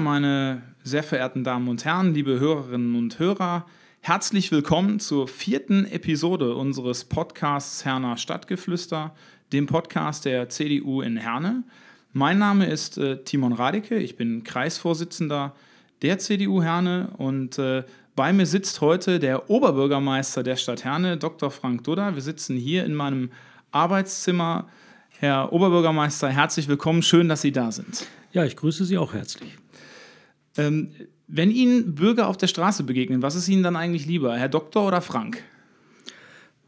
Meine sehr verehrten Damen und Herren, liebe Hörerinnen und Hörer, herzlich willkommen zur vierten Episode unseres Podcasts Herner Stadtgeflüster, dem Podcast der CDU in Herne. Mein Name ist äh, Timon Radeke, ich bin Kreisvorsitzender der CDU Herne und äh, bei mir sitzt heute der Oberbürgermeister der Stadt Herne, Dr. Frank Dudder. Wir sitzen hier in meinem Arbeitszimmer. Herr Oberbürgermeister, herzlich willkommen. Schön, dass Sie da sind. Ja, ich grüße Sie auch herzlich. Ähm, wenn Ihnen Bürger auf der Straße begegnen, was ist Ihnen dann eigentlich lieber, Herr Doktor oder Frank?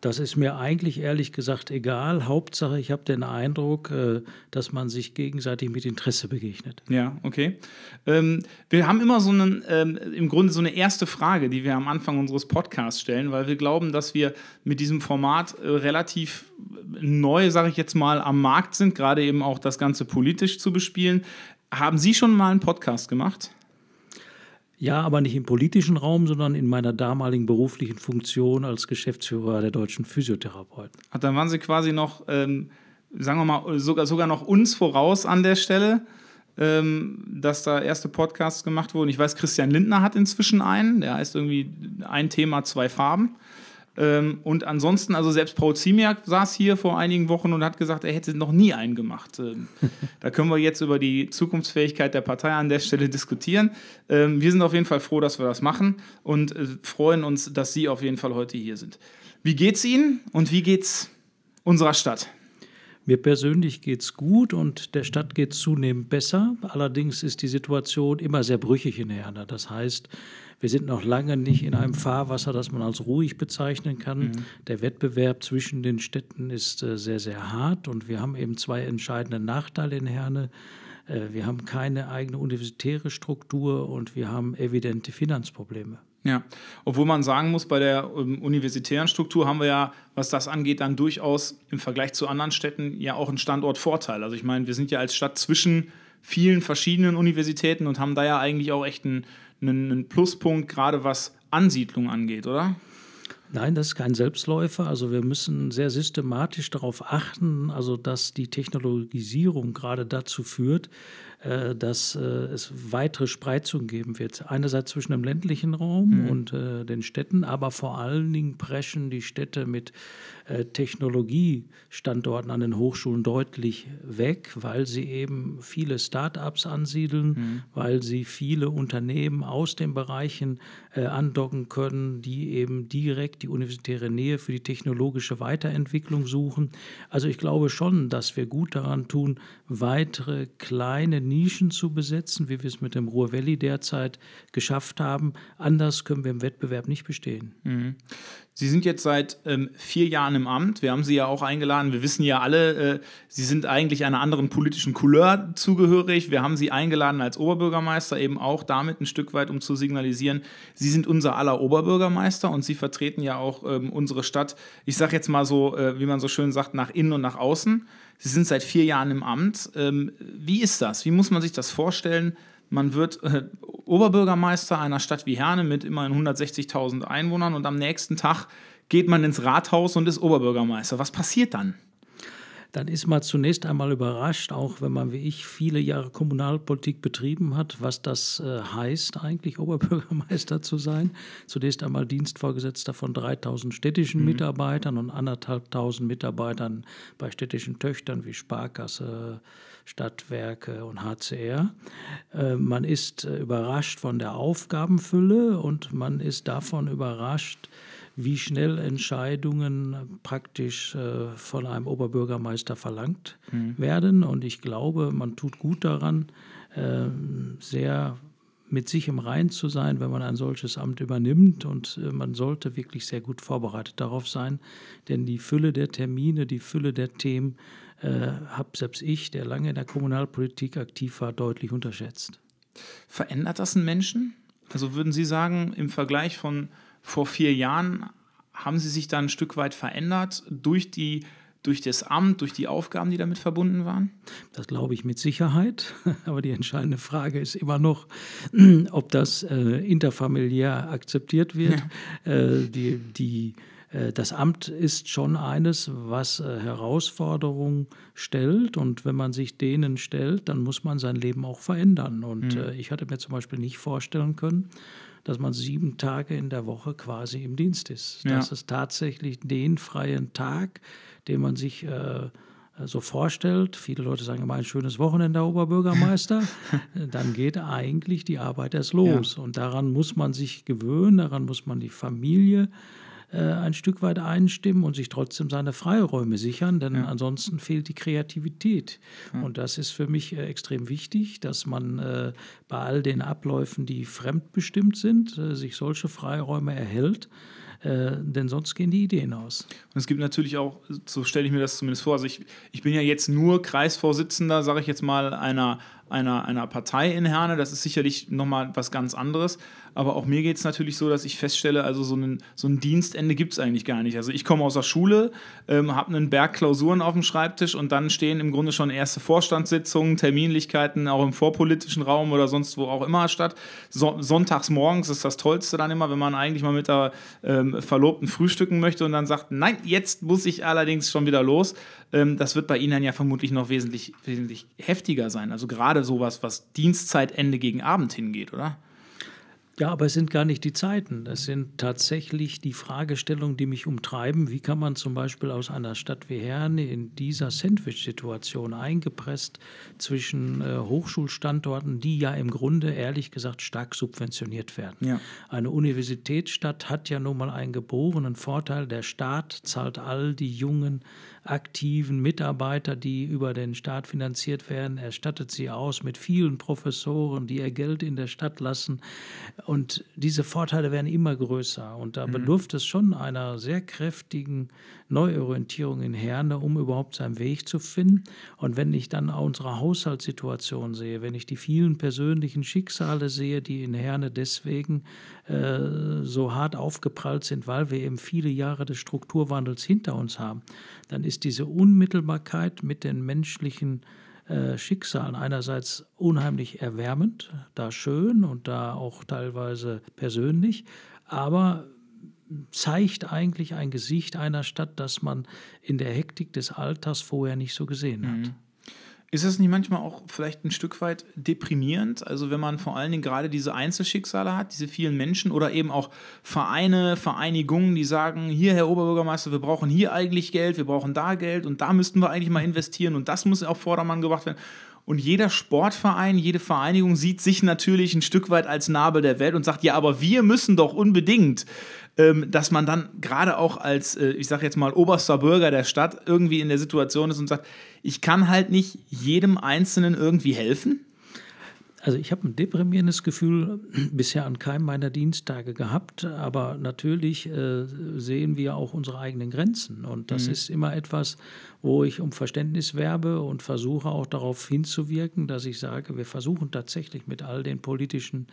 Das ist mir eigentlich ehrlich gesagt egal. Hauptsache, ich habe den Eindruck, äh, dass man sich gegenseitig mit Interesse begegnet. Ja, okay. Ähm, wir haben immer so einen, ähm, im Grunde so eine erste Frage, die wir am Anfang unseres Podcasts stellen, weil wir glauben, dass wir mit diesem Format äh, relativ neu, sage ich jetzt mal, am Markt sind, gerade eben auch das Ganze politisch zu bespielen. Haben Sie schon mal einen Podcast gemacht? Ja, aber nicht im politischen Raum, sondern in meiner damaligen beruflichen Funktion als Geschäftsführer der Deutschen Physiotherapeuten. Ach, dann waren Sie quasi noch, ähm, sagen wir mal, sogar, sogar noch uns voraus an der Stelle, ähm, dass da erste Podcasts gemacht wurden. Ich weiß, Christian Lindner hat inzwischen einen, der heißt irgendwie ein Thema, zwei Farben. Ähm, und ansonsten, also selbst Paul Ziemiak saß hier vor einigen Wochen und hat gesagt, er hätte noch nie einen gemacht. Ähm, da können wir jetzt über die Zukunftsfähigkeit der Partei an der Stelle diskutieren. Ähm, wir sind auf jeden Fall froh, dass wir das machen und äh, freuen uns, dass Sie auf jeden Fall heute hier sind. Wie geht's Ihnen und wie geht's unserer Stadt? Mir persönlich geht es gut und der Stadt geht es zunehmend besser. Allerdings ist die Situation immer sehr brüchig in Herne. Das heißt, wir sind noch lange nicht in einem Fahrwasser, das man als ruhig bezeichnen kann. Mhm. Der Wettbewerb zwischen den Städten ist äh, sehr, sehr hart und wir haben eben zwei entscheidende Nachteile in Herne. Äh, wir haben keine eigene universitäre Struktur und wir haben evidente Finanzprobleme. Ja, obwohl man sagen muss, bei der ähm, universitären Struktur haben wir ja, was das angeht, dann durchaus im Vergleich zu anderen Städten ja auch einen Standortvorteil. Also ich meine, wir sind ja als Stadt zwischen vielen verschiedenen Universitäten und haben da ja eigentlich auch echt einen, einen Pluspunkt, gerade was Ansiedlung angeht, oder? Nein, das ist kein Selbstläufer. Also wir müssen sehr systematisch darauf achten, also dass die Technologisierung gerade dazu führt, dass äh, es weitere Spreizungen geben wird. Einerseits zwischen dem ländlichen Raum mhm. und äh, den Städten, aber vor allen Dingen preschen die Städte mit Technologiestandorten an den Hochschulen deutlich weg, weil sie eben viele Start-ups ansiedeln, mhm. weil sie viele Unternehmen aus den Bereichen andocken können, die eben direkt die universitäre Nähe für die technologische Weiterentwicklung suchen. Also ich glaube schon, dass wir gut daran tun, weitere kleine Nischen zu besetzen, wie wir es mit dem Ruhr Valley derzeit geschafft haben. Anders können wir im Wettbewerb nicht bestehen. Mhm. Sie sind jetzt seit ähm, vier Jahren im Amt. Wir haben Sie ja auch eingeladen. Wir wissen ja alle, äh, Sie sind eigentlich einer anderen politischen Couleur zugehörig. Wir haben Sie eingeladen als Oberbürgermeister, eben auch damit ein Stück weit, um zu signalisieren, Sie sind unser aller Oberbürgermeister und Sie vertreten ja auch ähm, unsere Stadt, ich sage jetzt mal so, äh, wie man so schön sagt, nach innen und nach außen. Sie sind seit vier Jahren im Amt. Ähm, wie ist das? Wie muss man sich das vorstellen? Man wird äh, Oberbürgermeister einer Stadt wie Herne mit immerhin 160.000 Einwohnern und am nächsten Tag geht man ins Rathaus und ist Oberbürgermeister. Was passiert dann? Dann ist man zunächst einmal überrascht, auch wenn man wie ich viele Jahre Kommunalpolitik betrieben hat, was das äh, heißt, eigentlich Oberbürgermeister zu sein. Zunächst einmal Dienstvorgesetzter von 3000 städtischen mhm. Mitarbeitern und anderthalbtausend Mitarbeitern bei städtischen Töchtern wie Sparkasse, Stadtwerke und HCR. Äh, man ist äh, überrascht von der Aufgabenfülle und man ist davon überrascht, wie schnell Entscheidungen praktisch äh, von einem Oberbürgermeister verlangt mhm. werden. Und ich glaube, man tut gut daran, äh, sehr mit sich im Rein zu sein, wenn man ein solches Amt übernimmt. Und äh, man sollte wirklich sehr gut vorbereitet darauf sein, denn die Fülle der Termine, die Fülle der Themen äh, habe selbst ich, der lange in der Kommunalpolitik aktiv war, deutlich unterschätzt. Verändert das einen Menschen? Also würden Sie sagen, im Vergleich von vor vier Jahren haben Sie sich da ein Stück weit verändert durch die durch das Amt, durch die Aufgaben, die damit verbunden waren? Das glaube ich mit Sicherheit. Aber die entscheidende Frage ist immer noch, ob das äh, interfamiliär akzeptiert wird. Ja. Äh, die, die äh, das Amt ist schon eines, was äh, Herausforderungen stellt. Und wenn man sich denen stellt, dann muss man sein Leben auch verändern. Und mhm. ich hatte mir zum Beispiel nicht vorstellen können, dass man sieben Tage in der Woche quasi im Dienst ist. Ja. Das ist tatsächlich den freien Tag, den man sich äh, so vorstellt. Viele Leute sagen immer ein schönes Wochenende, Herr Oberbürgermeister. dann geht eigentlich die Arbeit erst los. Ja. Und daran muss man sich gewöhnen, daran muss man die Familie äh, ein Stück weit einstimmen und sich trotzdem seine Freiräume sichern, denn ja. ansonsten fehlt die Kreativität. Ja. Und das ist für mich äh, extrem wichtig, dass man äh, bei all den Abläufen, die fremdbestimmt sind, äh, sich solche Freiräume erhält. Äh, denn sonst gehen die Ideen aus. Und es gibt natürlich auch, so stelle ich mir das zumindest vor, also ich, ich bin ja jetzt nur Kreisvorsitzender, sage ich jetzt mal, einer, einer, einer Partei in Herne. Das ist sicherlich nochmal was ganz anderes. Aber auch mir geht es natürlich so, dass ich feststelle, also so, einen, so ein Dienstende gibt es eigentlich gar nicht. Also ich komme aus der Schule, ähm, habe einen Berg Klausuren auf dem Schreibtisch und dann stehen im Grunde schon erste Vorstandssitzungen, Terminlichkeiten auch im vorpolitischen Raum oder sonst wo auch immer statt. So, sonntags morgens ist das Tollste dann immer, wenn man eigentlich mal mit der ähm, Verlobten frühstücken möchte und dann sagt, nein, jetzt muss ich allerdings schon wieder los. Ähm, das wird bei Ihnen ja vermutlich noch wesentlich, wesentlich heftiger sein. Also gerade sowas, was Dienstzeitende gegen Abend hingeht, oder? Ja, aber es sind gar nicht die Zeiten. Es sind tatsächlich die Fragestellungen, die mich umtreiben. Wie kann man zum Beispiel aus einer Stadt wie Herne in dieser Sandwich-Situation eingepresst zwischen äh, Hochschulstandorten, die ja im Grunde ehrlich gesagt stark subventioniert werden. Ja. Eine Universitätsstadt hat ja nun mal einen geborenen Vorteil. Der Staat zahlt all die jungen aktiven Mitarbeiter, die über den Staat finanziert werden. Er stattet sie aus mit vielen Professoren, die ihr Geld in der Stadt lassen. Und diese Vorteile werden immer größer. Und da mhm. bedurft es schon einer sehr kräftigen Neuorientierung in Herne, um überhaupt seinen Weg zu finden. Und wenn ich dann unsere Haushaltssituation sehe, wenn ich die vielen persönlichen Schicksale sehe, die in Herne deswegen äh, so hart aufgeprallt sind, weil wir eben viele Jahre des Strukturwandels hinter uns haben, dann ist diese Unmittelbarkeit mit den menschlichen äh, Schicksalen einerseits unheimlich erwärmend, da schön und da auch teilweise persönlich, aber zeigt eigentlich ein Gesicht einer Stadt, das man in der Hektik des Alters vorher nicht so gesehen hat. Mhm. Ist es nicht manchmal auch vielleicht ein Stück weit deprimierend? Also wenn man vor allen Dingen gerade diese Einzelschicksale hat, diese vielen Menschen oder eben auch Vereine, Vereinigungen, die sagen, hier, Herr Oberbürgermeister, wir brauchen hier eigentlich Geld, wir brauchen da Geld und da müssten wir eigentlich mal investieren und das muss auf Vordermann gebracht werden. Und jeder Sportverein, jede Vereinigung sieht sich natürlich ein Stück weit als Nabel der Welt und sagt, ja, aber wir müssen doch unbedingt, ähm, dass man dann gerade auch als, äh, ich sage jetzt mal, oberster Bürger der Stadt irgendwie in der Situation ist und sagt, ich kann halt nicht jedem Einzelnen irgendwie helfen. Also ich habe ein deprimierendes Gefühl bisher an keinem meiner Dienstage gehabt, aber natürlich äh, sehen wir auch unsere eigenen Grenzen und das mhm. ist immer etwas, wo ich um Verständnis werbe und versuche auch darauf hinzuwirken, dass ich sage, wir versuchen tatsächlich mit all den politischen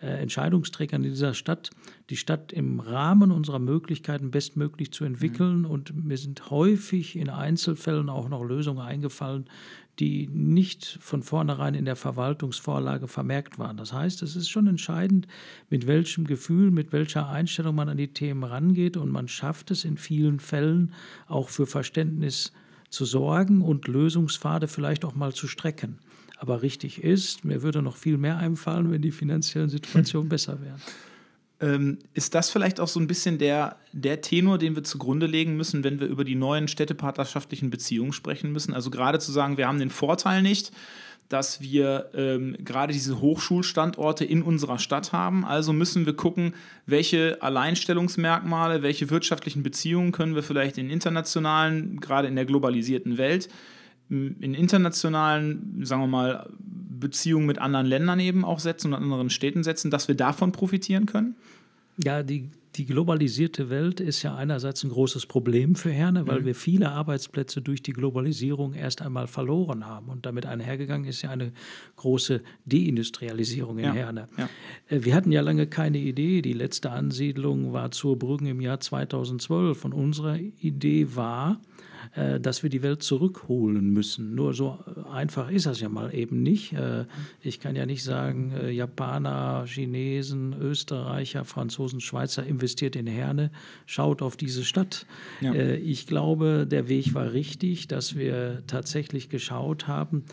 äh, Entscheidungsträgern in dieser Stadt, die Stadt im Rahmen unserer Möglichkeiten bestmöglich zu entwickeln mhm. und mir sind häufig in Einzelfällen auch noch Lösungen eingefallen, die nicht von vornherein in der Verwaltungsvorlage vermerkt waren. Das heißt, es ist schon entscheidend, mit welchem Gefühl, mit welcher Einstellung man an die Themen rangeht und man schafft es in vielen Fällen auch für Verständnis zu sorgen und Lösungspfade vielleicht auch mal zu strecken. Aber richtig ist, mir würde noch viel mehr einfallen, wenn die finanziellen Situationen besser wären. Ähm, ist das vielleicht auch so ein bisschen der, der Tenor, den wir zugrunde legen müssen, wenn wir über die neuen städtepartnerschaftlichen Beziehungen sprechen müssen? Also gerade zu sagen, wir haben den Vorteil nicht, dass wir ähm, gerade diese Hochschulstandorte in unserer Stadt haben. Also müssen wir gucken, welche Alleinstellungsmerkmale, welche wirtschaftlichen Beziehungen können wir vielleicht in internationalen, gerade in der globalisierten Welt, in internationalen, sagen wir mal, Beziehungen mit anderen Ländern eben auch setzen und anderen Städten setzen, dass wir davon profitieren können? Ja, die, die globalisierte Welt ist ja einerseits ein großes Problem für Herne, weil mhm. wir viele Arbeitsplätze durch die Globalisierung erst einmal verloren haben. Und damit einhergegangen ist ja eine große Deindustrialisierung in ja. Herne. Ja. Äh, wir hatten ja lange keine Idee. Die letzte Ansiedlung war zur Brücken im Jahr 2012. Und unsere Idee war, äh, dass wir die Welt zurückholen müssen. Nur so einfach ist das ja mal eben nicht. Äh, ich kann ja nicht sagen, äh, Japaner, Chinesen, Österreicher, Franzosen, Schweizer investiert in Herne, schaut auf diese Stadt. Ja. Äh, ich glaube, der Weg war richtig, dass wir tatsächlich geschaut haben,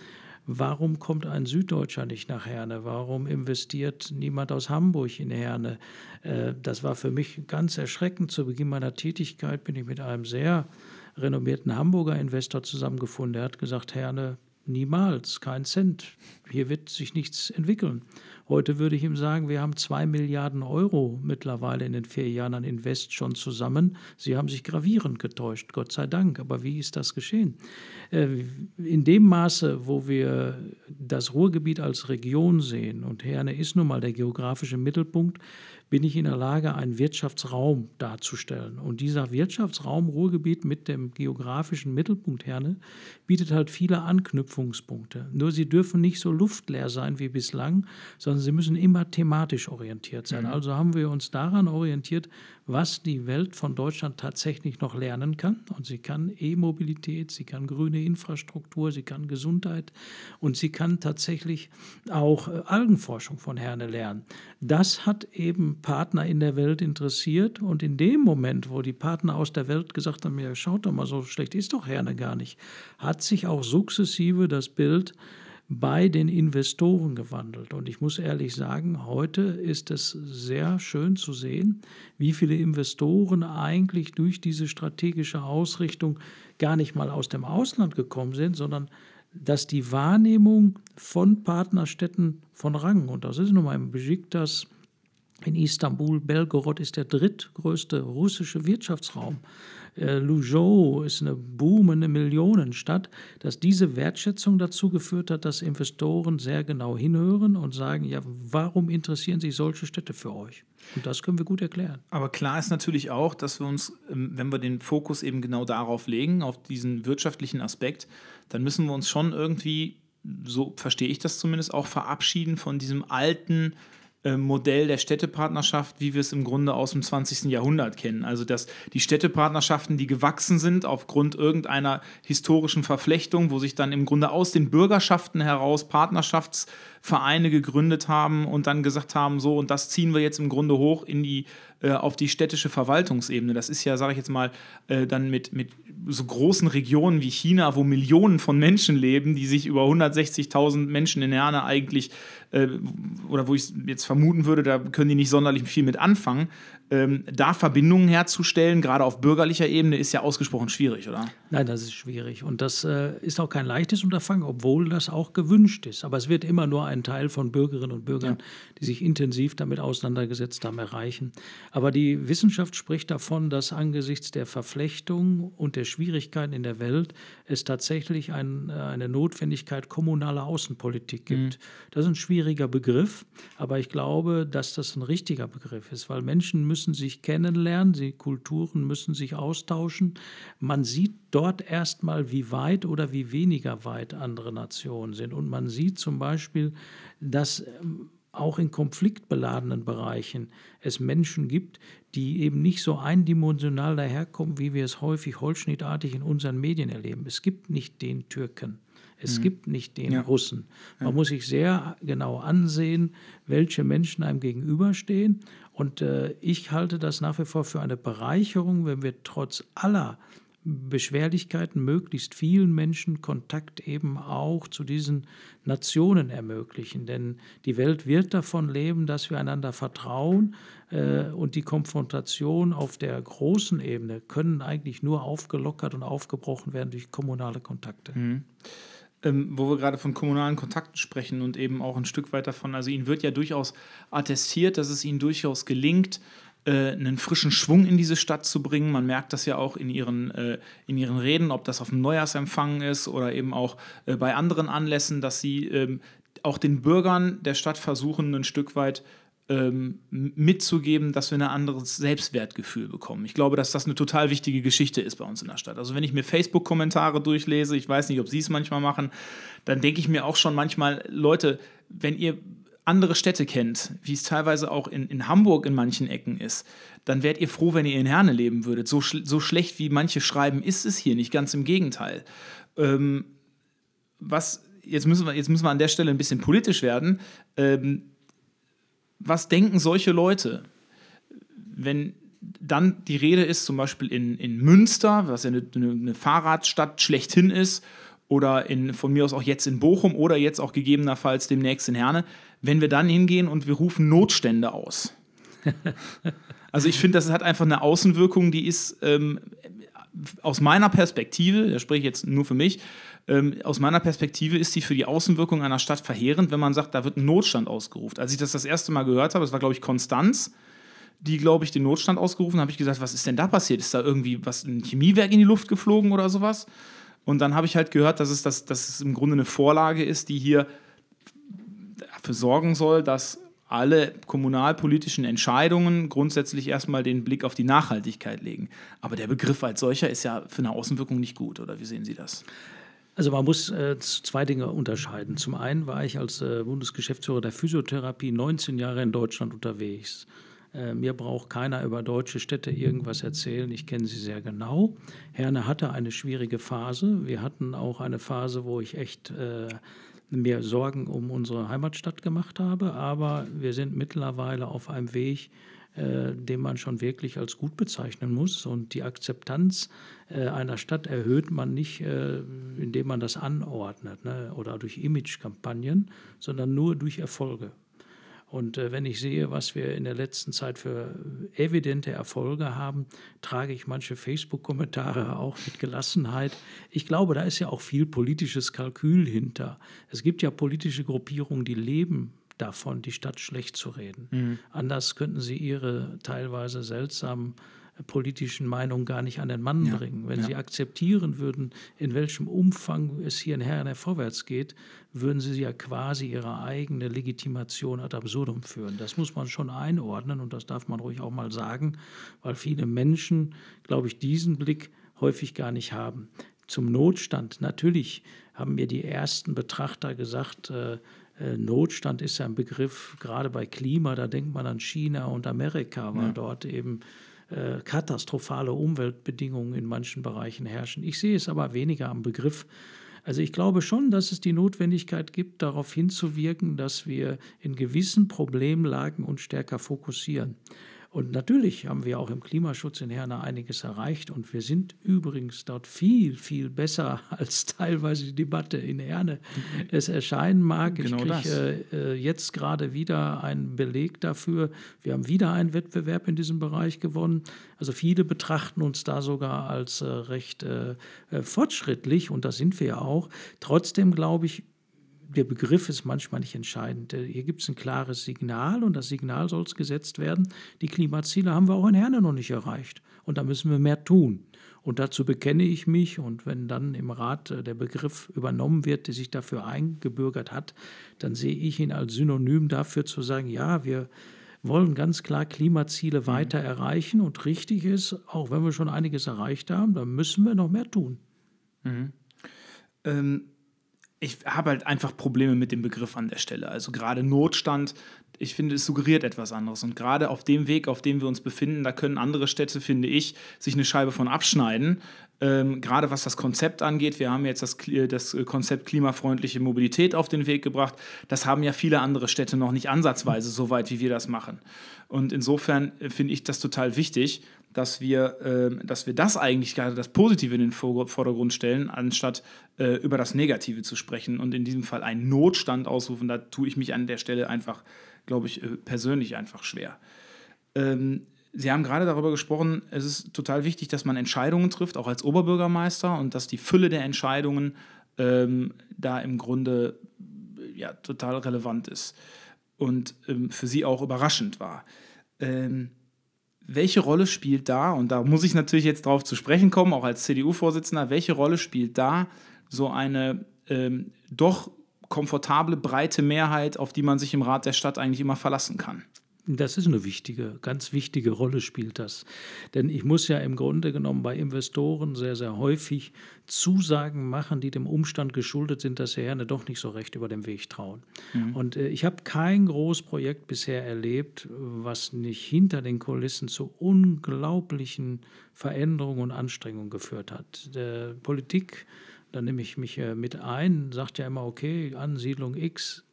Warum kommt ein Süddeutscher nicht nach Herne? Warum investiert niemand aus Hamburg in Herne? Äh, das war für mich ganz erschreckend. Zu Beginn meiner Tätigkeit bin ich mit einem sehr renommierten Hamburger Investor zusammengefunden. Der hat gesagt, Herne, niemals, kein Cent. Hier wird sich nichts entwickeln. Heute würde ich ihm sagen, wir haben zwei Milliarden Euro mittlerweile in den vier Jahren an Invest schon zusammen. Sie haben sich gravierend getäuscht, Gott sei Dank. Aber wie ist das geschehen? Äh, in dem Maße, wo wir das Ruhrgebiet als Region sehen, und Herne ist nun mal der geografische Mittelpunkt, bin ich in der Lage, einen Wirtschaftsraum darzustellen. Und dieser Wirtschaftsraum Ruhrgebiet mit dem geografischen Mittelpunkt Herne bietet halt viele Anknüpfungspunkte. Nur sie dürfen nicht so luftleer sein wie bislang, sondern sie müssen immer thematisch orientiert sein. Mhm. Also haben wir uns daran orientiert, was die Welt von Deutschland tatsächlich noch lernen kann. Und sie kann E-Mobilität, sie kann grüne Infrastruktur, sie kann Gesundheit und sie kann tatsächlich auch äh, Algenforschung von Herne lernen. Das hat eben Partner in der Welt interessiert. Und in dem Moment, wo die Partner aus der Welt gesagt haben, ja, schaut doch mal, so schlecht ist doch Herne gar nicht, hat sich auch sukzessive das Bild bei den Investoren gewandelt. Und ich muss ehrlich sagen, heute ist es sehr schön zu sehen, wie viele Investoren eigentlich durch diese strategische Ausrichtung gar nicht mal aus dem Ausland gekommen sind, sondern dass die Wahrnehmung von Partnerstädten von Rang, und das ist nun mal im Besiktas in Istanbul, Belgorod ist der drittgrößte russische Wirtschaftsraum. Äh, Luzhou ist eine boomende Millionenstadt, dass diese Wertschätzung dazu geführt hat, dass Investoren sehr genau hinhören und sagen, ja, warum interessieren sich solche Städte für euch? Und das können wir gut erklären. Aber klar ist natürlich auch, dass wir uns, ähm, wenn wir den Fokus eben genau darauf legen, auf diesen wirtschaftlichen Aspekt, dann müssen wir uns schon irgendwie, so verstehe ich das zumindest, auch verabschieden von diesem alten Modell der Städtepartnerschaft, wie wir es im Grunde aus dem 20. Jahrhundert kennen. Also dass die Städtepartnerschaften, die gewachsen sind aufgrund irgendeiner historischen Verflechtung, wo sich dann im Grunde aus den Bürgerschaften heraus Partnerschaftsvereine gegründet haben und dann gesagt haben, so und das ziehen wir jetzt im Grunde hoch in die äh, auf die städtische Verwaltungsebene. Das ist ja, sage ich jetzt mal, äh, dann mit, mit so großen Regionen wie China, wo Millionen von Menschen leben, die sich über 160.000 Menschen in Herne eigentlich äh, oder wo ich jetzt vermuten würde, da können die nicht sonderlich viel mit anfangen. Ähm, da Verbindungen herzustellen, gerade auf bürgerlicher Ebene, ist ja ausgesprochen schwierig, oder? Nein, das ist schwierig. Und das äh, ist auch kein leichtes Unterfangen, obwohl das auch gewünscht ist. Aber es wird immer nur ein Teil von Bürgerinnen und Bürgern, ja. die sich intensiv damit auseinandergesetzt haben, erreichen. Aber die Wissenschaft spricht davon, dass angesichts der Verflechtung und der Schwierigkeiten in der Welt es tatsächlich ein, äh, eine Notwendigkeit kommunaler Außenpolitik gibt. Mhm. Das ist ein schwieriger Begriff, aber ich glaube, dass das ein richtiger Begriff ist, weil Menschen müssen sich kennenlernen, die Kulturen müssen sich austauschen. Man sieht dort erstmal, wie weit oder wie weniger weit andere Nationen sind. Und man sieht zum Beispiel, dass ähm, auch in konfliktbeladenen Bereichen es Menschen gibt, die eben nicht so eindimensional daherkommen, wie wir es häufig holzschnittartig in unseren Medien erleben. Es gibt nicht den Türken. Es mhm. gibt nicht den ja. Russen. Man ja. muss sich sehr genau ansehen, welche Menschen einem gegenüberstehen. Und äh, ich halte das nach wie vor für eine Bereicherung, wenn wir trotz aller Beschwerlichkeiten möglichst vielen Menschen Kontakt eben auch zu diesen Nationen ermöglichen. Denn die Welt wird davon leben, dass wir einander vertrauen äh, und die Konfrontation auf der großen Ebene können eigentlich nur aufgelockert und aufgebrochen werden durch kommunale Kontakte. Mhm. Ähm, wo wir gerade von kommunalen Kontakten sprechen und eben auch ein Stück weit davon, also Ihnen wird ja durchaus attestiert, dass es Ihnen durchaus gelingt, äh, einen frischen Schwung in diese Stadt zu bringen. Man merkt das ja auch in ihren, äh, in ihren Reden, ob das auf dem Neujahrsempfang ist oder eben auch äh, bei anderen Anlässen, dass sie ähm, auch den Bürgern der Stadt versuchen, ein Stück weit ähm, mitzugeben, dass wir ein anderes Selbstwertgefühl bekommen. Ich glaube, dass das eine total wichtige Geschichte ist bei uns in der Stadt. Also wenn ich mir Facebook-Kommentare durchlese, ich weiß nicht, ob Sie es manchmal machen, dann denke ich mir auch schon manchmal, Leute, wenn ihr andere Städte kennt, wie es teilweise auch in, in Hamburg in manchen Ecken ist, dann wärt ihr froh, wenn ihr in Herne leben würdet. So, sch so schlecht wie manche schreiben, ist es hier nicht, ganz im Gegenteil. Ähm, was, jetzt müssen, wir, jetzt müssen wir an der Stelle ein bisschen politisch werden. Ähm, was denken solche Leute, wenn dann die Rede ist, zum Beispiel in, in Münster, was ja eine, eine Fahrradstadt schlechthin ist, oder in, von mir aus auch jetzt in Bochum oder jetzt auch gegebenenfalls demnächst in Herne, wenn wir dann hingehen und wir rufen Notstände aus. also ich finde, das hat einfach eine Außenwirkung, die ist ähm, aus meiner Perspektive, da spreche ich jetzt nur für mich, ähm, aus meiner Perspektive ist die für die Außenwirkung einer Stadt verheerend, wenn man sagt, da wird ein Notstand ausgerufen. Als ich das das erste Mal gehört habe, das war glaube ich Konstanz, die, glaube ich, den Notstand ausgerufen, habe ich gesagt, was ist denn da passiert? Ist da irgendwie was, ein Chemiewerk in die Luft geflogen oder sowas? Und dann habe ich halt gehört, dass es, das, dass es im Grunde eine Vorlage ist, die hier dafür sorgen soll, dass alle kommunalpolitischen Entscheidungen grundsätzlich erstmal den Blick auf die Nachhaltigkeit legen. Aber der Begriff als solcher ist ja für eine Außenwirkung nicht gut, oder wie sehen Sie das? Also man muss äh, zwei Dinge unterscheiden. Zum einen war ich als äh, Bundesgeschäftsführer der Physiotherapie 19 Jahre in Deutschland unterwegs. Äh, mir braucht keiner über deutsche Städte irgendwas erzählen. Ich kenne sie sehr genau. Herne hatte eine schwierige Phase. Wir hatten auch eine Phase, wo ich echt äh, mir Sorgen um unsere Heimatstadt gemacht habe. Aber wir sind mittlerweile auf einem Weg, äh, den man schon wirklich als gut bezeichnen muss. Und die Akzeptanz äh, einer Stadt erhöht man nicht, äh, indem man das anordnet ne, oder durch Imagekampagnen, sondern nur durch Erfolge. Und äh, wenn ich sehe, was wir in der letzten Zeit für evidente Erfolge haben, trage ich manche Facebook-Kommentare auch mit Gelassenheit. Ich glaube, da ist ja auch viel politisches Kalkül hinter. Es gibt ja politische Gruppierungen, die leben davon, die Stadt schlecht zu reden. Mhm. Anders könnten sie ihre teilweise seltsamen politischen Meinungen gar nicht an den Mann ja, bringen. Wenn ja. sie akzeptieren würden, in welchem Umfang es hier in Herne vorwärts geht, würden sie ja quasi ihre eigene Legitimation ad absurdum führen. Das muss man schon einordnen und das darf man ruhig auch mal sagen, weil viele Menschen, glaube ich, diesen Blick häufig gar nicht haben. Zum Notstand. Natürlich haben mir die ersten Betrachter gesagt, äh, äh Notstand ist ja ein Begriff, gerade bei Klima, da denkt man an China und Amerika, weil ja. dort eben äh, katastrophale Umweltbedingungen in manchen Bereichen herrschen. Ich sehe es aber weniger am Begriff. Also ich glaube schon, dass es die Notwendigkeit gibt, darauf hinzuwirken, dass wir in gewissen Problemlagen uns stärker fokussieren. Und natürlich haben wir auch im Klimaschutz in Herne einiges erreicht und wir sind übrigens dort viel, viel besser als teilweise die Debatte in Herne es erscheinen mag. Genau ich kriege äh, jetzt gerade wieder einen Beleg dafür. Wir haben wieder einen Wettbewerb in diesem Bereich gewonnen. Also viele betrachten uns da sogar als äh, recht äh, äh fortschrittlich und das sind wir ja auch. Trotzdem glaube ich, der Begriff ist manchmal nicht entscheidend. Äh, hier gibt es ein klares Signal und das Signal soll gesetzt werden. Die Klimaziele haben wir auch in Herne noch nicht erreicht und da müssen wir mehr tun. Und dazu bekenne ich mich und wenn dann im Rat äh, der Begriff übernommen wird, der sich dafür eingebürgert hat, dann sehe ich ihn als Synonym dafür zu sagen, ja, wir wollen ganz klar Klimaziele mhm. weiter erreichen und richtig ist, auch wenn wir schon einiges erreicht haben, dann müssen wir noch mehr tun. Mhm. Ähm ich habe halt einfach Probleme mit dem Begriff an der Stelle. Also gerade Notstand, ich finde, es suggeriert etwas anderes. Und gerade auf dem Weg, auf dem wir uns befinden, da können andere Städte, finde ich, sich eine Scheibe von abschneiden. Ähm, gerade was das Konzept angeht, wir haben jetzt das, das Konzept klimafreundliche Mobilität auf den Weg gebracht. Das haben ja viele andere Städte noch nicht ansatzweise so weit, wie wir das machen. Und insofern äh, finde ich das total wichtig, dass wir, äh, dass wir das eigentlich gerade das Positive in den Vordergrund stellen, anstatt äh, über das Negative zu sprechen und in diesem Fall einen Notstand ausrufen. Da tue ich mich an der Stelle einfach, glaube ich, äh, persönlich einfach schwer. Ähm, Sie haben gerade darüber gesprochen, es ist total wichtig, dass man Entscheidungen trifft, auch als Oberbürgermeister, und dass die Fülle der Entscheidungen ähm, da im Grunde ja, total relevant ist und ähm, für Sie auch überraschend war. Ähm, welche Rolle spielt da, und da muss ich natürlich jetzt drauf zu sprechen kommen, auch als CDU-Vorsitzender, welche Rolle spielt da so eine ähm, doch komfortable, breite Mehrheit, auf die man sich im Rat der Stadt eigentlich immer verlassen kann? Das ist eine wichtige, ganz wichtige Rolle spielt das. Denn ich muss ja im Grunde genommen bei Investoren sehr, sehr häufig Zusagen machen, die dem Umstand geschuldet sind, dass sie gerne doch nicht so recht über den Weg trauen. Mhm. Und äh, ich habe kein Großprojekt bisher erlebt, was nicht hinter den Kulissen zu unglaublichen Veränderungen und Anstrengungen geführt hat. Der Politik, da nehme ich mich äh, mit ein, sagt ja immer, okay, Ansiedlung X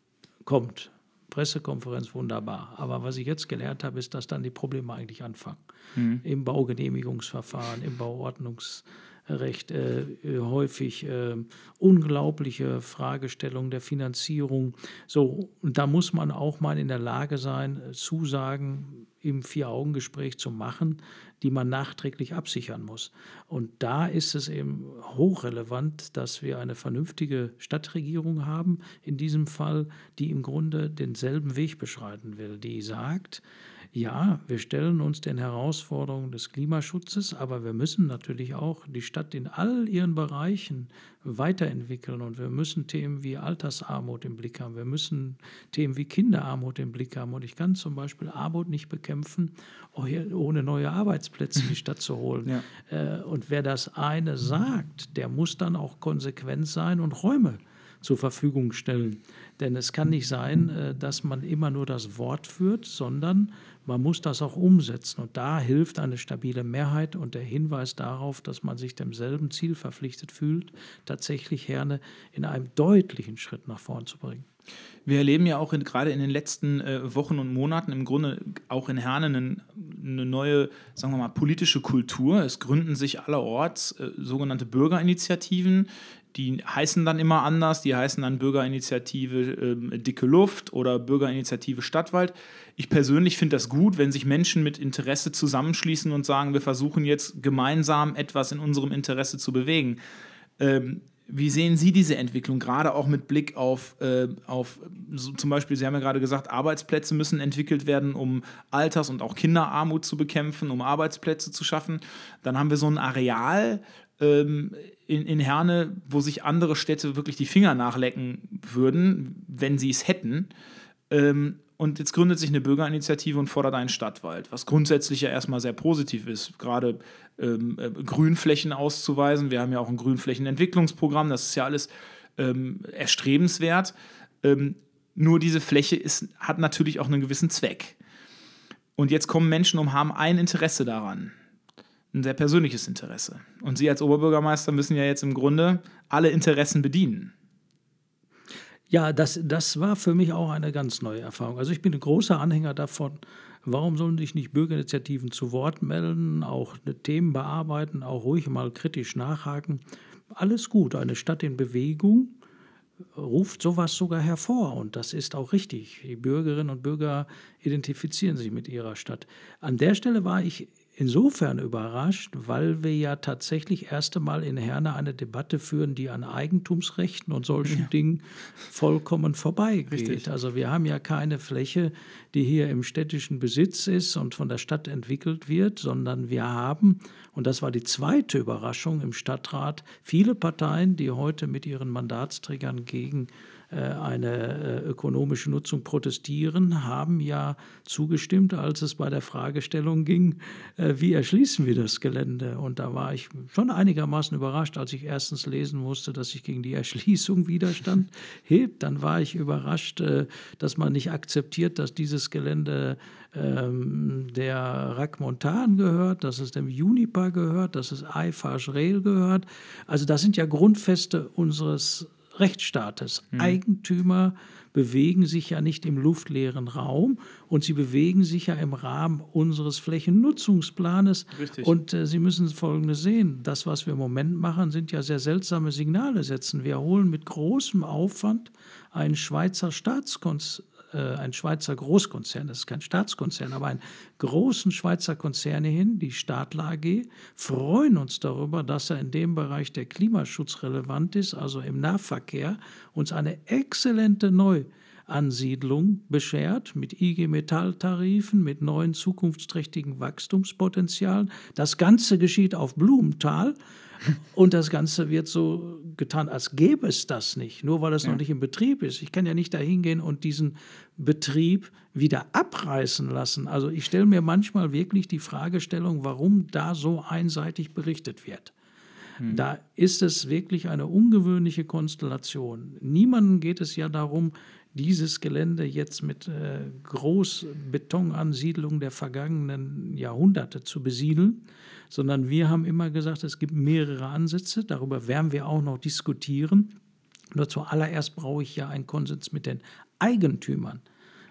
kommt Pressekonferenz wunderbar. Aber was ich jetzt gelernt habe, ist, dass dann die Probleme eigentlich anfangen. Mhm. Im Baugenehmigungsverfahren, im Bauordnungsrecht äh, häufig äh, unglaubliche Fragestellungen der Finanzierung. So, und da muss man auch mal in der Lage sein, Zusagen im Vier-Augen-Gespräch zu machen, die man nachträglich absichern muss. Und da ist es eben hochrelevant, dass wir eine vernünftige Stadtregierung haben, in diesem Fall, die im Grunde denselben Weg beschreiten will, die sagt, ja, wir stellen uns den Herausforderungen des Klimaschutzes, aber wir müssen natürlich auch die Stadt in all ihren Bereichen weiterentwickeln und wir müssen Themen wie Altersarmut im Blick haben, wir müssen Themen wie Kinderarmut im Blick haben und ich kann zum Beispiel Armut nicht bekämpfen, ohne neue Arbeitsplätze in die Stadt zu holen. Ja. Äh, und wer das eine sagt, der muss dann auch konsequent sein und Räume zur Verfügung stellen. Denn es kann nicht sein, äh, dass man immer nur das Wort führt, sondern man muss das auch umsetzen. Und da hilft eine stabile Mehrheit und der Hinweis darauf, dass man sich demselben Ziel verpflichtet fühlt, tatsächlich Herne in einem deutlichen Schritt nach vorn zu bringen. Wir erleben ja auch in, gerade in den letzten äh, Wochen und Monaten im Grunde auch in Herne eine, eine, neue, sagen wir mal, politische Kultur. Es gründen sich allerorts äh, sogenannte Bürgerinitiativen, die heißen dann immer anders, die heißen dann Bürgerinitiative äh, Dicke Luft oder Bürgerinitiative Stadtwald. Ich persönlich finde das gut, wenn sich Menschen mit Interesse zusammenschließen und sagen, wir versuchen jetzt gemeinsam etwas in unserem Interesse zu bewegen. Ähm, wie sehen Sie diese Entwicklung, gerade auch mit Blick auf, äh, auf so zum Beispiel, Sie haben ja gerade gesagt, Arbeitsplätze müssen entwickelt werden, um Alters- und auch Kinderarmut zu bekämpfen, um Arbeitsplätze zu schaffen. Dann haben wir so ein Areal ähm, in, in Herne, wo sich andere Städte wirklich die Finger nachlecken würden, wenn sie es hätten. Ähm, und jetzt gründet sich eine Bürgerinitiative und fordert einen Stadtwald, was grundsätzlich ja erstmal sehr positiv ist, gerade ähm, äh, Grünflächen auszuweisen. Wir haben ja auch ein Grünflächenentwicklungsprogramm, das ist ja alles ähm, erstrebenswert. Ähm, nur diese Fläche ist, hat natürlich auch einen gewissen Zweck. Und jetzt kommen Menschen und haben ein Interesse daran ein sehr persönliches Interesse. Und Sie als Oberbürgermeister müssen ja jetzt im Grunde alle Interessen bedienen. Ja, das, das war für mich auch eine ganz neue Erfahrung. Also ich bin ein großer Anhänger davon, warum sollen sich nicht Bürgerinitiativen zu Wort melden, auch Themen bearbeiten, auch ruhig mal kritisch nachhaken. Alles gut, eine Stadt in Bewegung ruft sowas sogar hervor und das ist auch richtig. Die Bürgerinnen und Bürger identifizieren sich mit ihrer Stadt. An der Stelle war ich insofern überrascht, weil wir ja tatsächlich erst einmal in Herne eine Debatte führen, die an Eigentumsrechten und solchen ja. Dingen vollkommen vorbeigeht. Richtig. Also wir haben ja keine Fläche, die hier im städtischen Besitz ist und von der Stadt entwickelt wird, sondern wir haben, und das war die zweite Überraschung im Stadtrat, viele Parteien, die heute mit ihren Mandatsträgern gegen äh, eine äh, ökonomische Nutzung protestieren, haben ja zugestimmt, als es bei der Fragestellung ging, äh, wie erschließen wir das Gelände. Und da war ich schon einigermaßen überrascht, als ich erstens lesen musste, dass sich gegen die Erschließung Widerstand hebt. Dann war ich überrascht, dass man nicht akzeptiert, dass dieses Gelände ähm, der Rack Montan gehört, dass es dem Juniper gehört, dass es Eifasch Rail gehört. Also das sind ja Grundfeste unseres Rechtsstaates. Mhm. Eigentümer bewegen sich ja nicht im luftleeren Raum und sie bewegen sich ja im Rahmen unseres Flächennutzungsplanes. Richtig. Und äh, Sie müssen Folgendes sehen. Das, was wir im Moment machen, sind ja sehr seltsame Signale setzen. Wir holen mit großem Aufwand einen Schweizer Staatskonzern äh, ein Schweizer Großkonzern, das ist kein Staatskonzern, aber einen großen Schweizer Konzerne hin, die Stadler AG, freuen uns darüber, dass er in dem Bereich, der Klimaschutz relevant ist, also im Nahverkehr, uns eine exzellente Neu- Ansiedlung beschert mit IG Metall-Tarifen, mit neuen zukunftsträchtigen Wachstumspotenzialen. Das Ganze geschieht auf Blumenthal. Und das Ganze wird so getan, als gäbe es das nicht, nur weil es ja. noch nicht im Betrieb ist. Ich kann ja nicht dahin gehen und diesen Betrieb wieder abreißen lassen. Also ich stelle mir manchmal wirklich die Fragestellung, warum da so einseitig berichtet wird. Hm. Da ist es wirklich eine ungewöhnliche Konstellation. Niemandem geht es ja darum, dieses Gelände jetzt mit äh, Großbetonansiedlungen der vergangenen Jahrhunderte zu besiedeln, sondern wir haben immer gesagt, es gibt mehrere Ansätze, darüber werden wir auch noch diskutieren. Nur zuallererst brauche ich ja einen Konsens mit den Eigentümern.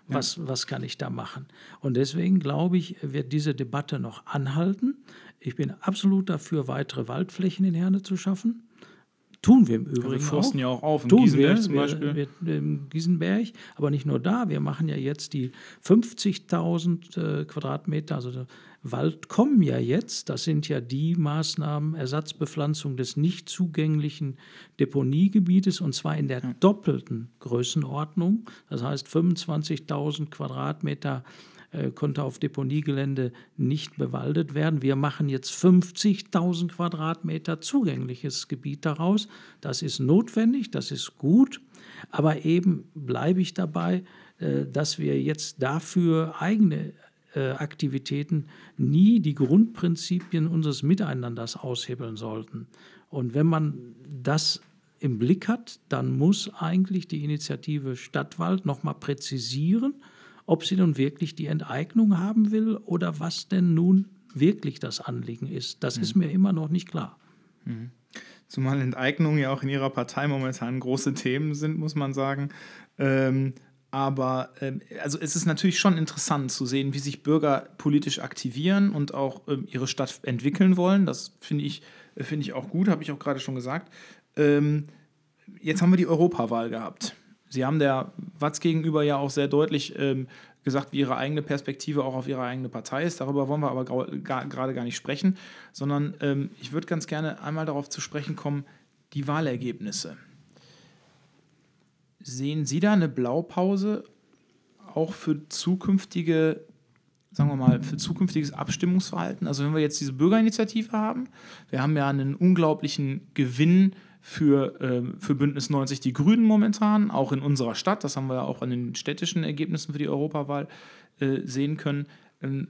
Was, ja. was kann ich da machen? Und deswegen glaube ich, wird diese Debatte noch anhalten. Ich bin absolut dafür, weitere Waldflächen in Herne zu schaffen. Tun wir im Übrigen. Wir forsten auch. ja auch auf, in Tun Giesenberg wir, zum Beispiel. Wir, wir, Im Giesenberg, aber nicht nur da. Wir machen ja jetzt die 50.000 äh, Quadratmeter, also Wald kommen ja jetzt. Das sind ja die Maßnahmen Ersatzbepflanzung des nicht zugänglichen Deponiegebietes und zwar in der doppelten Größenordnung. Das heißt 25.000 Quadratmeter äh, konnte auf Deponiegelände nicht bewaldet werden. Wir machen jetzt 50.000 Quadratmeter zugängliches Gebiet daraus. Das ist notwendig, das ist gut, aber eben bleibe ich dabei, äh, dass wir jetzt dafür eigene Aktivitäten nie die Grundprinzipien unseres Miteinanders aushebeln sollten. Und wenn man das im Blick hat, dann muss eigentlich die Initiative Stadtwald nochmal präzisieren, ob sie nun wirklich die Enteignung haben will oder was denn nun wirklich das Anliegen ist. Das mhm. ist mir immer noch nicht klar. Mhm. Zumal Enteignungen ja auch in ihrer Partei momentan große Themen sind, muss man sagen. Ähm, aber ähm, also es ist natürlich schon interessant zu sehen, wie sich Bürger politisch aktivieren und auch ähm, ihre Stadt entwickeln wollen. Das finde ich, äh, find ich auch gut, habe ich auch gerade schon gesagt. Ähm, jetzt haben wir die Europawahl gehabt. Sie haben der Watz gegenüber ja auch sehr deutlich ähm, gesagt, wie ihre eigene Perspektive auch auf ihre eigene Partei ist. Darüber wollen wir aber gerade gar nicht sprechen, sondern ähm, ich würde ganz gerne einmal darauf zu sprechen kommen, die Wahlergebnisse. Sehen Sie da eine Blaupause auch für zukünftige, sagen wir mal, für zukünftiges Abstimmungsverhalten? Also wenn wir jetzt diese Bürgerinitiative haben, wir haben ja einen unglaublichen Gewinn für, äh, für Bündnis 90 Die Grünen momentan, auch in unserer Stadt. Das haben wir ja auch an den städtischen Ergebnissen für die Europawahl äh, sehen können. Ähm,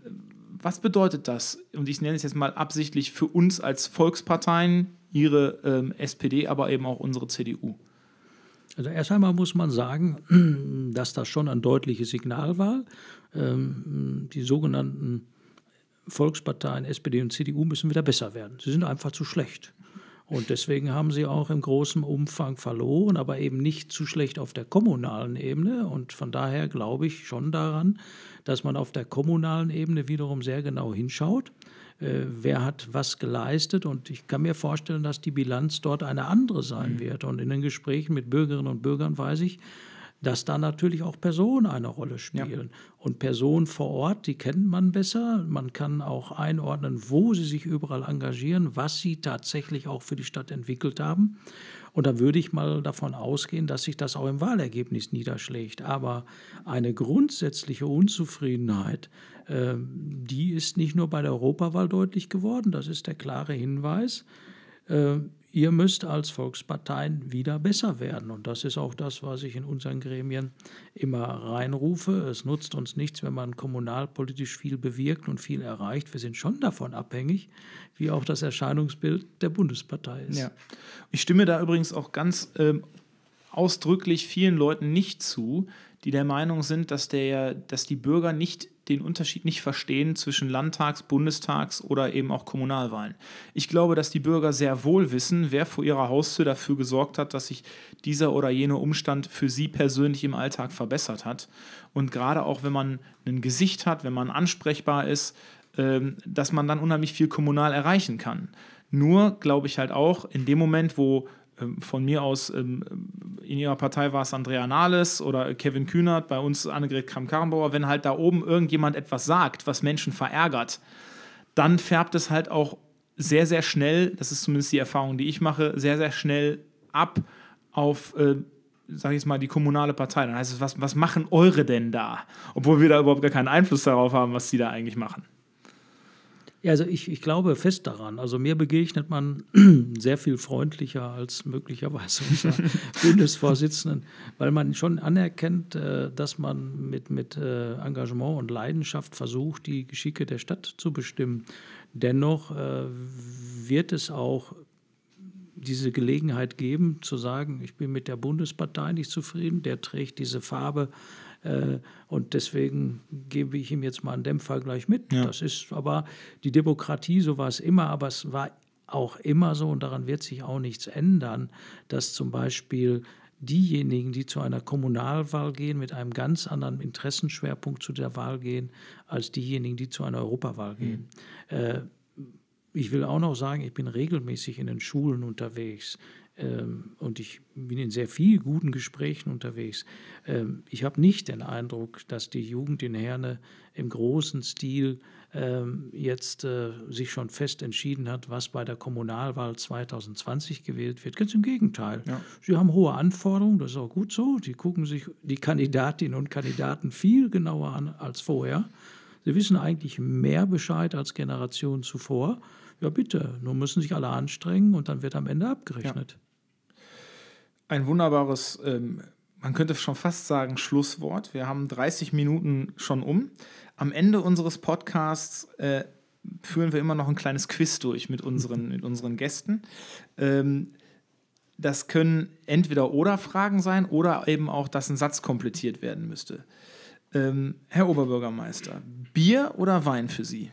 was bedeutet das? Und ich nenne es jetzt mal absichtlich für uns als Volksparteien, Ihre ähm, SPD, aber eben auch unsere CDU. Also erst einmal muss man sagen, dass das schon ein deutliches Signal war. Ähm, die sogenannten Volksparteien SPD und CDU müssen wieder besser werden. Sie sind einfach zu schlecht. Und deswegen haben sie auch im großen Umfang verloren, aber eben nicht zu schlecht auf der kommunalen Ebene. Und von daher glaube ich schon daran, dass man auf der kommunalen Ebene wiederum sehr genau hinschaut. Äh, wer hat was geleistet. Und ich kann mir vorstellen, dass die Bilanz dort eine andere sein mhm. wird. Und in den Gesprächen mit Bürgerinnen und Bürgern weiß ich, dass da natürlich auch Personen eine Rolle spielen. Ja. Und Personen vor Ort, die kennt man besser. Man kann auch einordnen, wo sie sich überall engagieren, was sie tatsächlich auch für die Stadt entwickelt haben. Und da würde ich mal davon ausgehen, dass sich das auch im Wahlergebnis niederschlägt. Aber eine grundsätzliche Unzufriedenheit, die ist nicht nur bei der Europawahl deutlich geworden, das ist der klare Hinweis. Äh, ihr müsst als Volksparteien wieder besser werden. Und das ist auch das, was ich in unseren Gremien immer reinrufe. Es nutzt uns nichts, wenn man kommunalpolitisch viel bewirkt und viel erreicht. Wir sind schon davon abhängig, wie auch das Erscheinungsbild der Bundespartei ist. Ja. Ich stimme da übrigens auch ganz ähm, ausdrücklich vielen Leuten nicht zu, die der Meinung sind, dass, der, dass die Bürger nicht den Unterschied nicht verstehen zwischen Landtags-, Bundestags- oder eben auch Kommunalwahlen. Ich glaube, dass die Bürger sehr wohl wissen, wer vor ihrer Haustür dafür gesorgt hat, dass sich dieser oder jener Umstand für sie persönlich im Alltag verbessert hat. Und gerade auch, wenn man ein Gesicht hat, wenn man ansprechbar ist, ähm, dass man dann unheimlich viel kommunal erreichen kann. Nur glaube ich halt auch, in dem Moment, wo von mir aus ähm, in ihrer Partei war es Andrea Nahles oder Kevin Kühnert, bei uns Annegret Kramp-Karrenbauer, wenn halt da oben irgendjemand etwas sagt, was Menschen verärgert, dann färbt es halt auch sehr, sehr schnell, das ist zumindest die Erfahrung, die ich mache, sehr, sehr schnell ab auf, äh, sage ich mal, die kommunale Partei. Dann heißt es, was, was machen eure denn da? Obwohl wir da überhaupt gar keinen Einfluss darauf haben, was die da eigentlich machen. Ja, also ich, ich glaube fest daran. Also mir begegnet man sehr viel freundlicher als möglicherweise unser Bundesvorsitzenden, weil man schon anerkennt, äh, dass man mit, mit äh, Engagement und Leidenschaft versucht, die Geschicke der Stadt zu bestimmen. Dennoch äh, wird es auch diese Gelegenheit geben, zu sagen, ich bin mit der Bundespartei nicht zufrieden, der trägt diese Farbe und deswegen gebe ich ihm jetzt mal einen Dämpfer gleich mit. Ja. Das ist aber die Demokratie, so war es immer, aber es war auch immer so und daran wird sich auch nichts ändern, dass zum Beispiel diejenigen, die zu einer Kommunalwahl gehen, mit einem ganz anderen Interessenschwerpunkt zu der Wahl gehen, als diejenigen, die zu einer Europawahl gehen. Mhm. Äh, ich will auch noch sagen, ich bin regelmäßig in den Schulen unterwegs und ich bin in sehr vielen guten Gesprächen unterwegs. Ähm, ich habe nicht den Eindruck, dass die Jugend in Herne im großen Stil ähm, jetzt äh, sich schon fest entschieden hat, was bei der Kommunalwahl 2020 gewählt wird. Ganz im Gegenteil. Ja. Sie haben hohe Anforderungen, das ist auch gut so. Sie gucken sich die Kandidatinnen und Kandidaten viel genauer an als vorher. Sie wissen eigentlich mehr Bescheid als Generationen zuvor. Ja, bitte, nur müssen sich alle anstrengen und dann wird am Ende abgerechnet. Ja ein wunderbares, ähm, man könnte schon fast sagen, Schlusswort. Wir haben 30 Minuten schon um. Am Ende unseres Podcasts äh, führen wir immer noch ein kleines Quiz durch mit unseren, mit unseren Gästen. Ähm, das können entweder oder Fragen sein oder eben auch, dass ein Satz komplettiert werden müsste. Ähm, Herr Oberbürgermeister, Bier oder Wein für Sie?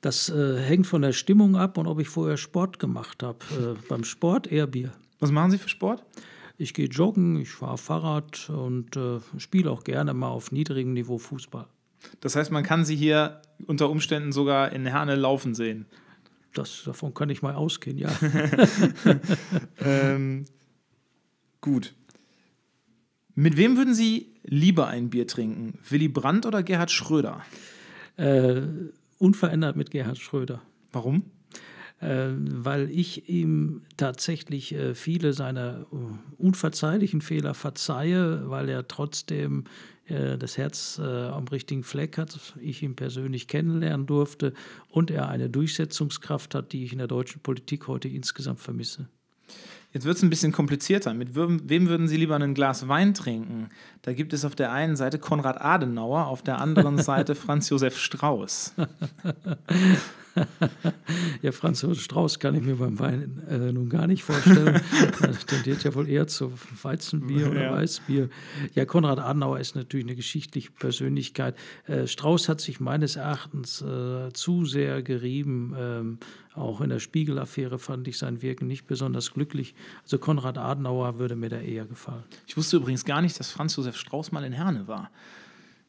Das äh, hängt von der Stimmung ab und ob ich vorher Sport gemacht habe. Äh, beim Sport eher Bier. Was machen Sie für Sport? Ich gehe joggen, ich fahre Fahrrad und äh, spiele auch gerne mal auf niedrigem Niveau Fußball. Das heißt, man kann Sie hier unter Umständen sogar in Herne laufen sehen. Das, davon kann ich mal ausgehen, ja. ähm, gut. Mit wem würden Sie lieber ein Bier trinken? Willy Brandt oder Gerhard Schröder? Äh, unverändert mit Gerhard Schröder. Warum? Äh, weil ich ihm tatsächlich äh, viele seiner äh, unverzeihlichen Fehler verzeihe, weil er trotzdem das Herz am richtigen Fleck hat, ich ihn persönlich kennenlernen durfte und er eine Durchsetzungskraft hat, die ich in der deutschen Politik heute insgesamt vermisse. Jetzt wird es ein bisschen komplizierter. Mit wem würden Sie lieber ein Glas Wein trinken? Da gibt es auf der einen Seite Konrad Adenauer, auf der anderen Seite Franz Josef Strauß. ja, Franz Josef Strauß kann ich mir beim Wein äh, nun gar nicht vorstellen. Das tendiert ja wohl eher zu Weizenbier oder ja. Weißbier. Ja, Konrad Adenauer ist natürlich eine geschichtliche Persönlichkeit. Äh, Strauß hat sich meines Erachtens äh, zu sehr gerieben. Ähm, auch in der Spiegel-Affäre fand ich sein Wirken nicht besonders glücklich. Also Konrad Adenauer würde mir da eher gefallen. Ich wusste übrigens gar nicht, dass Franz Josef Strauß mal in Herne war.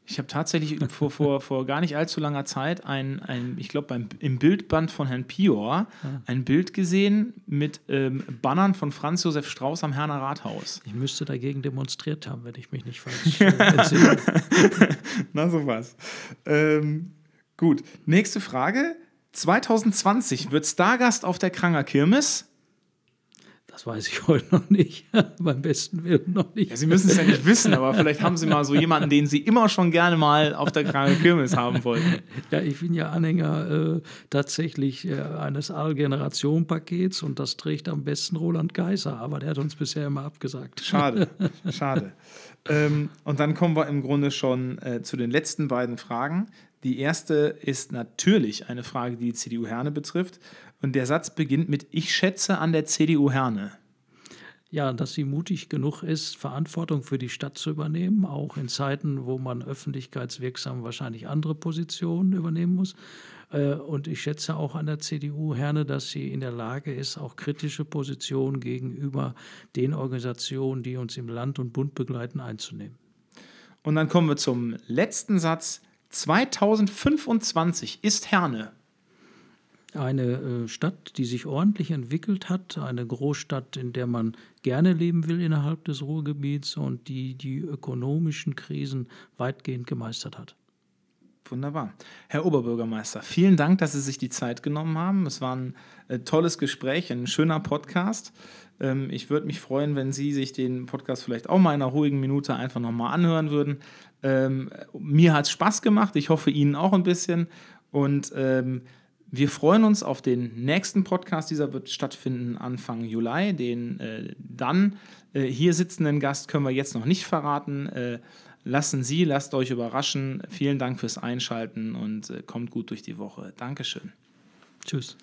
Ich habe tatsächlich vor, vor, vor gar nicht allzu langer Zeit ein, ein ich glaube, im Bildband von Herrn Pior ein Bild gesehen mit ähm, Bannern von Franz Josef Strauß am Herner Rathaus. Ich müsste dagegen demonstriert haben, wenn ich mich nicht falsch äh, Na sowas. Ähm, gut, nächste Frage. 2020 wird Stargast auf der Kranger Kirmes. Das weiß ich heute noch nicht. Beim besten Willen noch nicht. Ja, Sie müssen es ja nicht wissen, aber vielleicht haben Sie mal so jemanden, den Sie immer schon gerne mal auf der Kranger Kirmes haben wollten. Ja, ich bin ja Anhänger äh, tatsächlich äh, eines Allgeneration-Pakets und das trägt am besten Roland Geiser, aber der hat uns bisher immer abgesagt. Schade, schade. ähm, und dann kommen wir im Grunde schon äh, zu den letzten beiden Fragen. Die erste ist natürlich eine Frage, die die CDU Herne betrifft. Und der Satz beginnt mit Ich schätze an der CDU Herne. Ja, dass sie mutig genug ist, Verantwortung für die Stadt zu übernehmen, auch in Zeiten, wo man öffentlichkeitswirksam wahrscheinlich andere Positionen übernehmen muss. Äh, und ich schätze auch an der CDU Herne, dass sie in der Lage ist, auch kritische Positionen gegenüber den Organisationen, die uns im Land und Bund begleiten, einzunehmen. Und dann kommen wir zum letzten Satz. 2025 ist Herne eine äh, Stadt, die sich ordentlich entwickelt hat, eine Großstadt, in der man gerne leben will innerhalb des Ruhrgebiets und die die ökonomischen Krisen weitgehend gemeistert hat. Wunderbar. Herr Oberbürgermeister, vielen Dank, dass Sie sich die Zeit genommen haben. Es war ein äh, tolles Gespräch, ein schöner Podcast. Ähm, ich würde mich freuen, wenn Sie sich den Podcast vielleicht auch mal in einer ruhigen Minute einfach nochmal anhören würden. Ähm, mir hat es Spaß gemacht, ich hoffe Ihnen auch ein bisschen. Und ähm, wir freuen uns auf den nächsten Podcast. Dieser wird stattfinden Anfang Juli. Den äh, dann äh, hier sitzenden Gast können wir jetzt noch nicht verraten. Äh, lassen Sie, lasst euch überraschen. Vielen Dank fürs Einschalten und äh, kommt gut durch die Woche. Dankeschön. Tschüss.